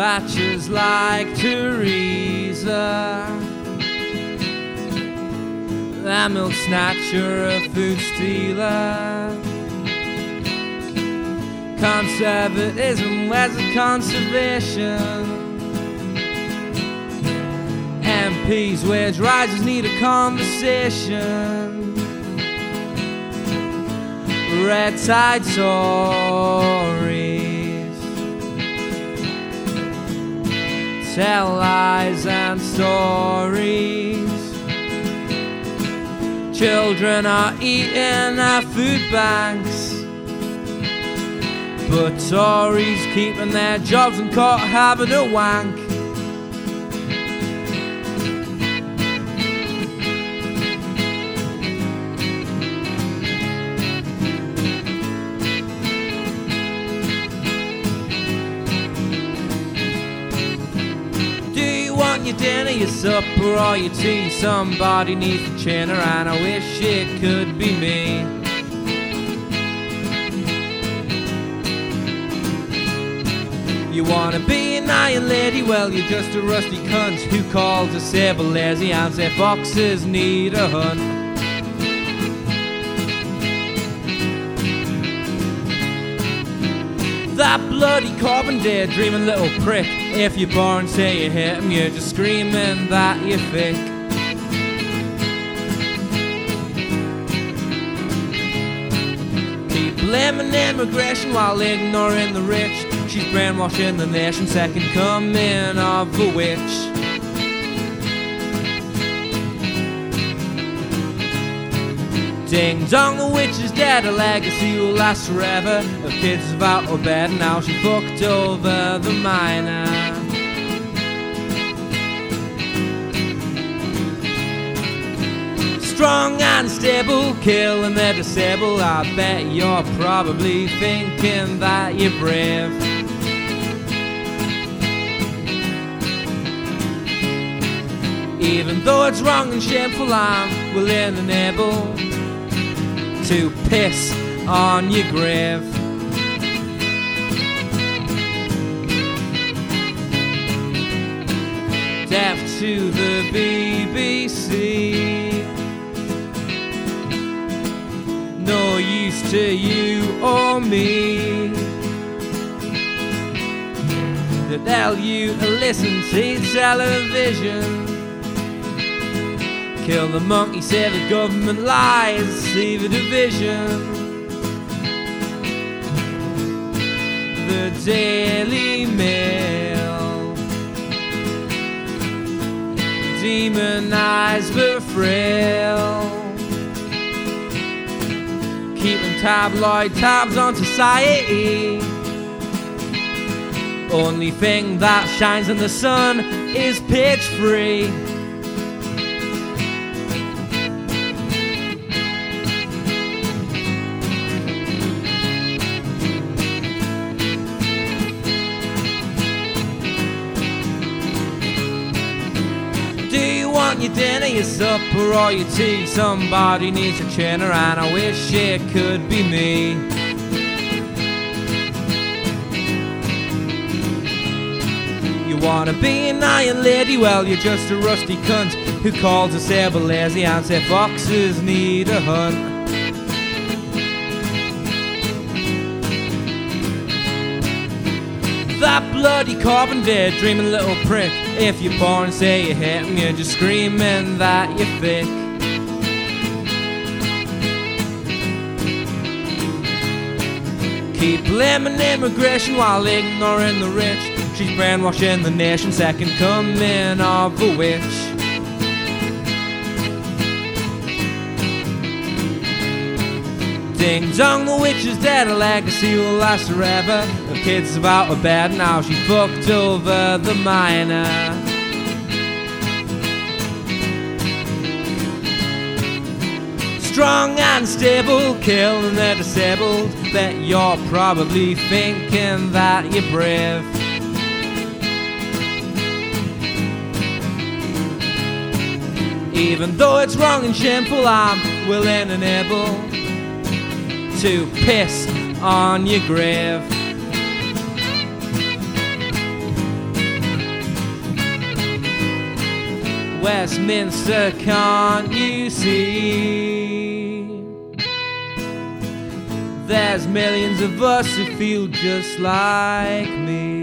dispatches like Theresa. A milk snatcher, a food stealer. Conservatism, where's the conservation? MPs, wage rises need a conversation. Red tide stories tell lies and stories. Children are eating our food banks. But Tories keeping their jobs and caught having a wank. Your dinner, your supper, or your tea? Somebody needs a chin and I wish it could be me. You wanna be an iron lady? Well, you're just a rusty cunt who calls a sable lazy and say foxes need a hunt. That bloody carbon dead dreaming little prick. If you're born, say you hit him, you're just screaming that you're thick. Keep blaming immigration while ignoring the rich. She's brainwashing the nation, second coming of a witch. Ding dong, the witch is dead. A legacy will last forever. Her kids have out of bed, now she fucked over the miner. Strong and stable, killing the disabled. I bet you're probably thinking that you're brave. Even though it's wrong and shameful, I'm willing and to piss on your grave. Deaf to the BBC. No use to you or me. That tell you listen to television. Kill the monkey, say the government lies, see the division. The Daily Mail demonize the frail. Keeping tabloid tabs on society. Only thing that shines in the sun is pitch free. Your dinner, your supper, or your tea? Somebody needs a chin around. I wish it could be me. You wanna be an iron lady? Well, you're just a rusty cunt who calls a sable lazy and say foxes need a hunt. That bloody carbon dead dreaming little prick. If you're born say you hate him, you're just screaming that you're thick. Keep blaming immigration while ignoring the rich. She's brainwashing the nation, second coming of a witch. Ding dong, the witch is dead, her legacy will last forever. Her kids have out of bed, now she fucked over the miner. Strong and stable, killing the disabled. Bet you're probably thinking that you're brave. Even though it's wrong and shameful, I'm willing and able to piss on your grave. Westminster, can't you see? There's millions of us who feel just like me.